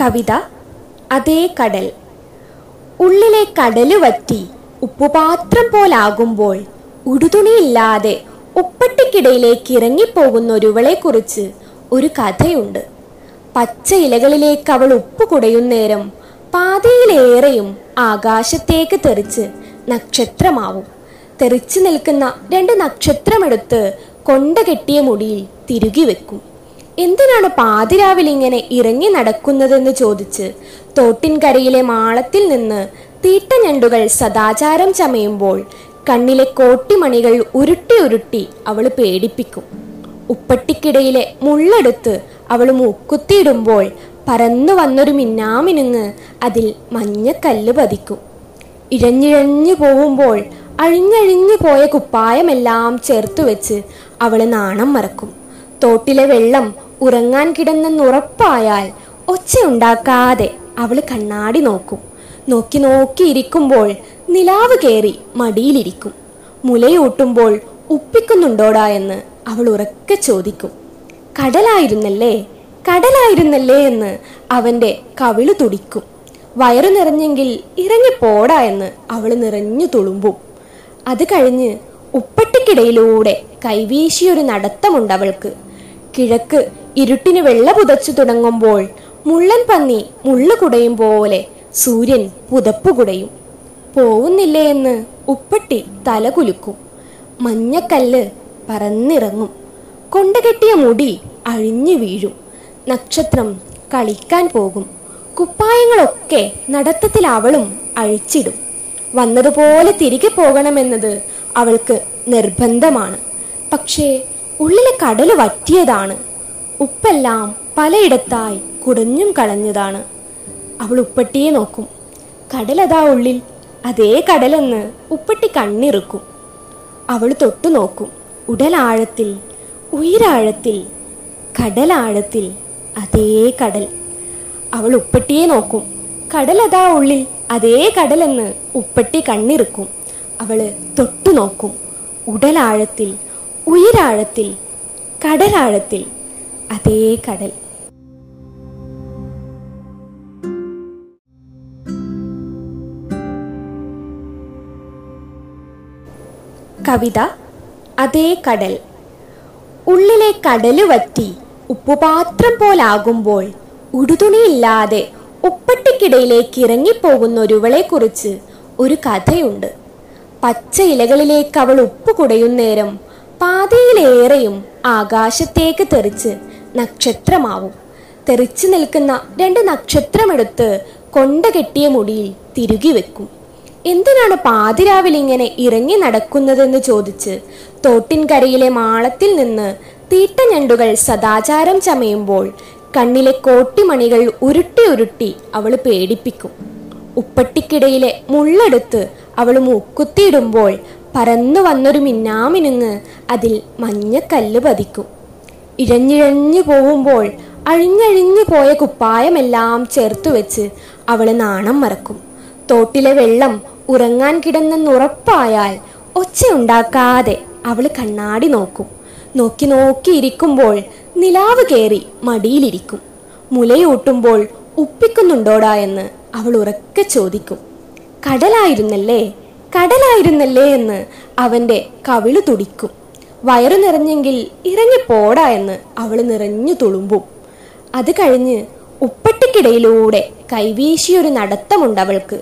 കവിത അതേ കടൽ. ഉള്ളിലെ കടൽ വറ്റി ഉപ്പുപാത്രം പോലാകുമ്പോൾ ഉടുതുണിയില്ലാതെ ഉപ്പട്ടിക്കിടയിലേക്ക് ഇറങ്ങിപ്പോകുന്ന ഒരുവളെക്കുറിച്ച് ഒരു കഥയുണ്ട്. പച്ച ഇലകളിലേക്ക് അവൾ ഉപ്പ് കുടയുന്നേരം പാതയിലേറെയും ആകാശത്തേക്ക് തെറിച്ച് നക്ഷത്രമാവും. തെറിച്ചു നിൽക്കുന്ന രണ്ട് നക്ഷത്രമെടുത്ത് കൊണ്ട കെട്ടിയ മുടിയിൽ തിരുകി വെക്കും. എന്തിനാണ് പാതിരാവിൽ ഇങ്ങനെ ഇറങ്ങി നടക്കുന്നതെന്ന് ചോദിച്ച് തോട്ടിൻകരയിലെ മാളത്തിൽ നിന്ന് തീട്ടഞ്ഞണ്ടുകൾ സദാചാരം ചമയുമ്പോൾ കണ്ണിലെ കോട്ടിമണികൾ ഉരുട്ടി ഉരുട്ടി അവൾ പേടിപ്പിക്കും. ഉപ്പട്ടിക്കിടയിലെ മുള്ളെടുത്ത് അവൾ മൂക്കുത്തിയിടുമ്പോൾ പറന്നു വന്നൊരു മിന്നാമിനുങ്ങ് അതിൽ മഞ്ഞക്കല്ല് പതിക്കും. ഇഴഞ്ഞിഴഞ്ഞു പോകുമ്പോൾ അഴിഞ്ഞഴിഞ്ഞു പോയ കുപ്പായമെല്ലാം ചേർത്തു വെച്ച് അവൾ നാണം മറക്കും. തോട്ടിലെ വെള്ളം ഉറങ്ങാൻ കിടന്നെന്നുറപ്പായാൽ ഒച്ചയുണ്ടാക്കാതെ അവൾ കണ്ണാടി നോക്കും. നോക്കി നോക്കി ഇരിക്കുമ്പോൾ നിലാവ് കയറി മടിയിലിരിക്കും. മുലയൂട്ടുമ്പോൾ ഉപ്പിക്കുന്നുണ്ടോടാ എന്ന് അവൾ ഉറക്കെ ചോദിക്കും. കടലായിരുന്നല്ലേ? കടലായിരുന്നല്ലേ എന്ന് അവന്റെ കവിൾ തുടിക്കും. വയറു നിറഞ്ഞെങ്കിൽ ഇറങ്ങിപ്പോടാ എന്ന് അവൾ നിറഞ്ഞു തുളുമ്പും. അത് കഴിഞ്ഞ് ഉപ്പട്ടിക്കിടയിലൂടെ കൈവീശിയൊരു നടത്തമുണ്ട് അവൾക്ക്. കിഴക്ക് ഇരുട്ടിന് വെള്ള പുതച്ചു തുടങ്ങുമ്പോൾ മുള്ളൻ പന്നി മുള്ളു കുടയും പോലെ സൂര്യൻ പുതപ്പ് കുടയും. പോവുന്നില്ലേ എന്ന് ഉപ്പട്ടി തല കുലുക്കും. മഞ്ഞക്കല്ല് പറന്നിറങ്ങും. കൊണ്ടുകെട്ടിയ മുടി അഴിഞ്ഞു വീഴും. നക്ഷത്രം കളിക്കാൻ പോകും. കുപ്പായങ്ങളൊക്കെ നടത്തത്തിൽ അവളും അഴിച്ചിടും. വന്നതുപോലെ തിരികെ പോകണമെന്നത് അവൾക്ക് നിർബന്ധമാണ്. പക്ഷേ ഉള്ളിലെ കടൽ വറ്റിയതാണ്. ഉപ്പെല്ലാം പലയിടത്തായി കുടഞ്ഞും കളഞ്ഞതാണ്. അവൾ ഉപ്പട്ടിയെ നോക്കും. കടലതാ ഉള്ളിൽ അതേ കടലെന്ന് ഉപ്പട്ടി കണ്ണിറുക്കും. അവൾ തൊട്ടു നോക്കും. ഉടലാഴത്തിൽ ഉയരാഴത്തിൽ കടലാഴത്തിൽ അതേ കടൽ. അവൾ ഉപ്പട്ടിയെ നോക്കും. കടലതാ ഉള്ളിൽ അതേ കടലെന്ന് ഉപ്പട്ടി കണ്ണിറുക്കും. അവൾ തൊട്ടു നോക്കും. ഉടലാഴത്തിൽ ഉയരാഴത്തിൽ കടലാഴത്തിൽ അതേ കടൽ. കവിത അതേ കടൽ. ഉള്ളിലെ കടൽ വറ്റി ഉപ്പുപാത്രം പോലാകുമ്പോൾ ഉടുതുണിയില്ലാതെ ഉപ്പട്ടിക്കിടയിലേക്ക് ഇറങ്ങിപ്പോകുന്ന ഒരുവളെക്കുറിച്ച് ഒരു കഥയുണ്ട്. പച്ച ഇലകളിലേക്ക് അവൾ ഉപ്പ് കുടയുന്നേരം പാതയിലേറെയും ആകാശത്തേക്ക് തെറിച്ച് നക്ഷത്രമാവും. തെറിച്ചു നിൽക്കുന്ന രണ്ട് നക്ഷത്രമെടുത്ത് കൊണ്ട കെട്ടിയ മുടിയിൽ തിരുകി വെക്കും. എന്തിനാണ് പാതിരാവിൽ ഇങ്ങനെ ഇറങ്ങി നടക്കുന്നതെന്ന് ചോദിച്ച് തോട്ടിൻകരയിലെ മാളത്തിൽ നിന്ന് തീട്ടഞ്ഞണ്ടുകൾ സദാചാരം ചമയുമ്പോൾ കണ്ണിലെ കോട്ടിമണികൾ ഉരുട്ടി ഉരുട്ടി അവൾ പേടിപ്പിക്കും. ഉപ്പട്ടിക്കിടയിലെ മുള്ളെടുത്ത് അവൾ മൂക്കുത്തിയിടുമ്പോൾ പറന്നു വന്നൊരു മിന്നാമിനുങ്ങ് അതിൽ മഞ്ഞക്കല്ല് പതിക്കും. ഇഴഞ്ഞിഴഞ്ഞു പോകുമ്പോൾ അഴിഞ്ഞഴിഞ്ഞു പോയ കുപ്പായമെല്ലാം ചേർത്തു വെച്ച് അവൾ നാണം മറക്കും. തോട്ടിലെ വെള്ളം ഉറങ്ങാൻ കിടന്നെന്നുറപ്പായാൽ ഒച്ചയുണ്ടാക്കാതെ അവൾ കണ്ണാടി നോക്കും. നോക്കി നോക്കി ഇരിക്കുമ്പോൾ നിലാവ് കയറി മടിയിലിരിക്കും. മുലയൂട്ടുമ്പോൾ ഉപ്പിക്കുന്നുണ്ടോടാ എന്ന് അവൾ ഉറക്കെ ചോദിക്കും. കടലായിരുന്നല്ലേ? കടലായിരുന്നല്ലേ എന്ന് അവന്റെ കവിൾ തുടിക്കും. വയറു നിറഞ്ഞെങ്കിൽ ഇറങ്ങിപ്പോടാ എന്ന് അവൾ നിറഞ്ഞു തുളുമ്പും. അത് കഴിഞ്ഞ് ഉപ്പട്ടിക്കിടയിലൂടെ കൈവീശിയൊരു നടത്തമുണ്ട് അവൾക്ക്.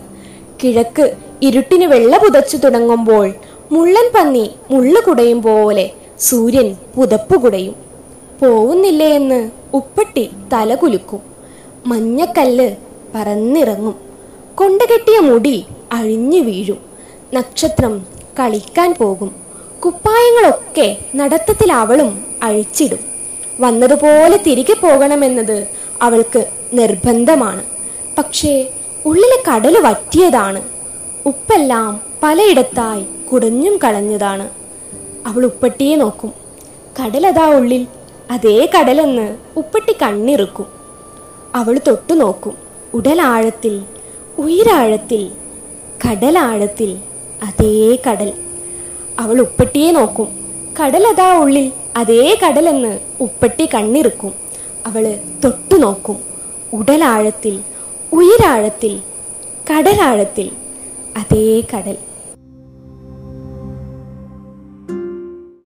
കിഴക്ക് ഇരുട്ടിന് വെള്ള പുതച്ചു തുടങ്ങുമ്പോൾ മുള്ളൻ പന്നി മുള്ളു കുടയും പോലെ സൂര്യൻ പുതപ്പ് കുടയും. പോവുന്നില്ലേ എന്ന് ഉപ്പട്ടി തലകുലുക്കും മഞ്ഞക്കല്ല് പറന്നിറങ്ങും. കൊണ്ടകെട്ടിയ മുടി അഴിഞ്ഞു വീഴും. നക്ഷത്രം കളിക്കാൻ പോകും. കുപ്പായങ്ങളൊക്കെ നടത്തത്തിൽ അവളും അഴിച്ചിടും. വന്നതുപോലെ തിരികെ പോകണമെന്നത് അവൾക്ക് നിർബന്ധമാണ്. പക്ഷേ ഉള്ളിലെ കടൽ വറ്റിയതാണ്. ഉപ്പെല്ലാം പലയിടത്തായി കുടഞ്ഞും കളഞ്ഞതാണ്. അവൾ ഉപ്പട്ടിയെ നോക്കും. കടലതാ ഉള്ളിൽ അതേ കടലെന്ന് ഉപ്പട്ടി കണ്ണിറുക്കും. അവൾ തൊട്ടു നോക്കും. ഉടലാഴത്തിൽ ഉയരാഴത്തിൽ കടലാഴത്തിൽ അതേ കടൽ. അവൾ ഉപ്പട്ടിയെ നോക്കും. കടലതാ ഉള്ളിൽ അതേ കടലെന്ന് ഉപ്പട്ടി കണ്ണിറുക്കും. അവൾ തൊട്ടു നോക്കും. ഉടലാഴത്തിൽ ഉയരാഴത്തിൽ കടലാഴത്തിൽ അതേ കടൽ.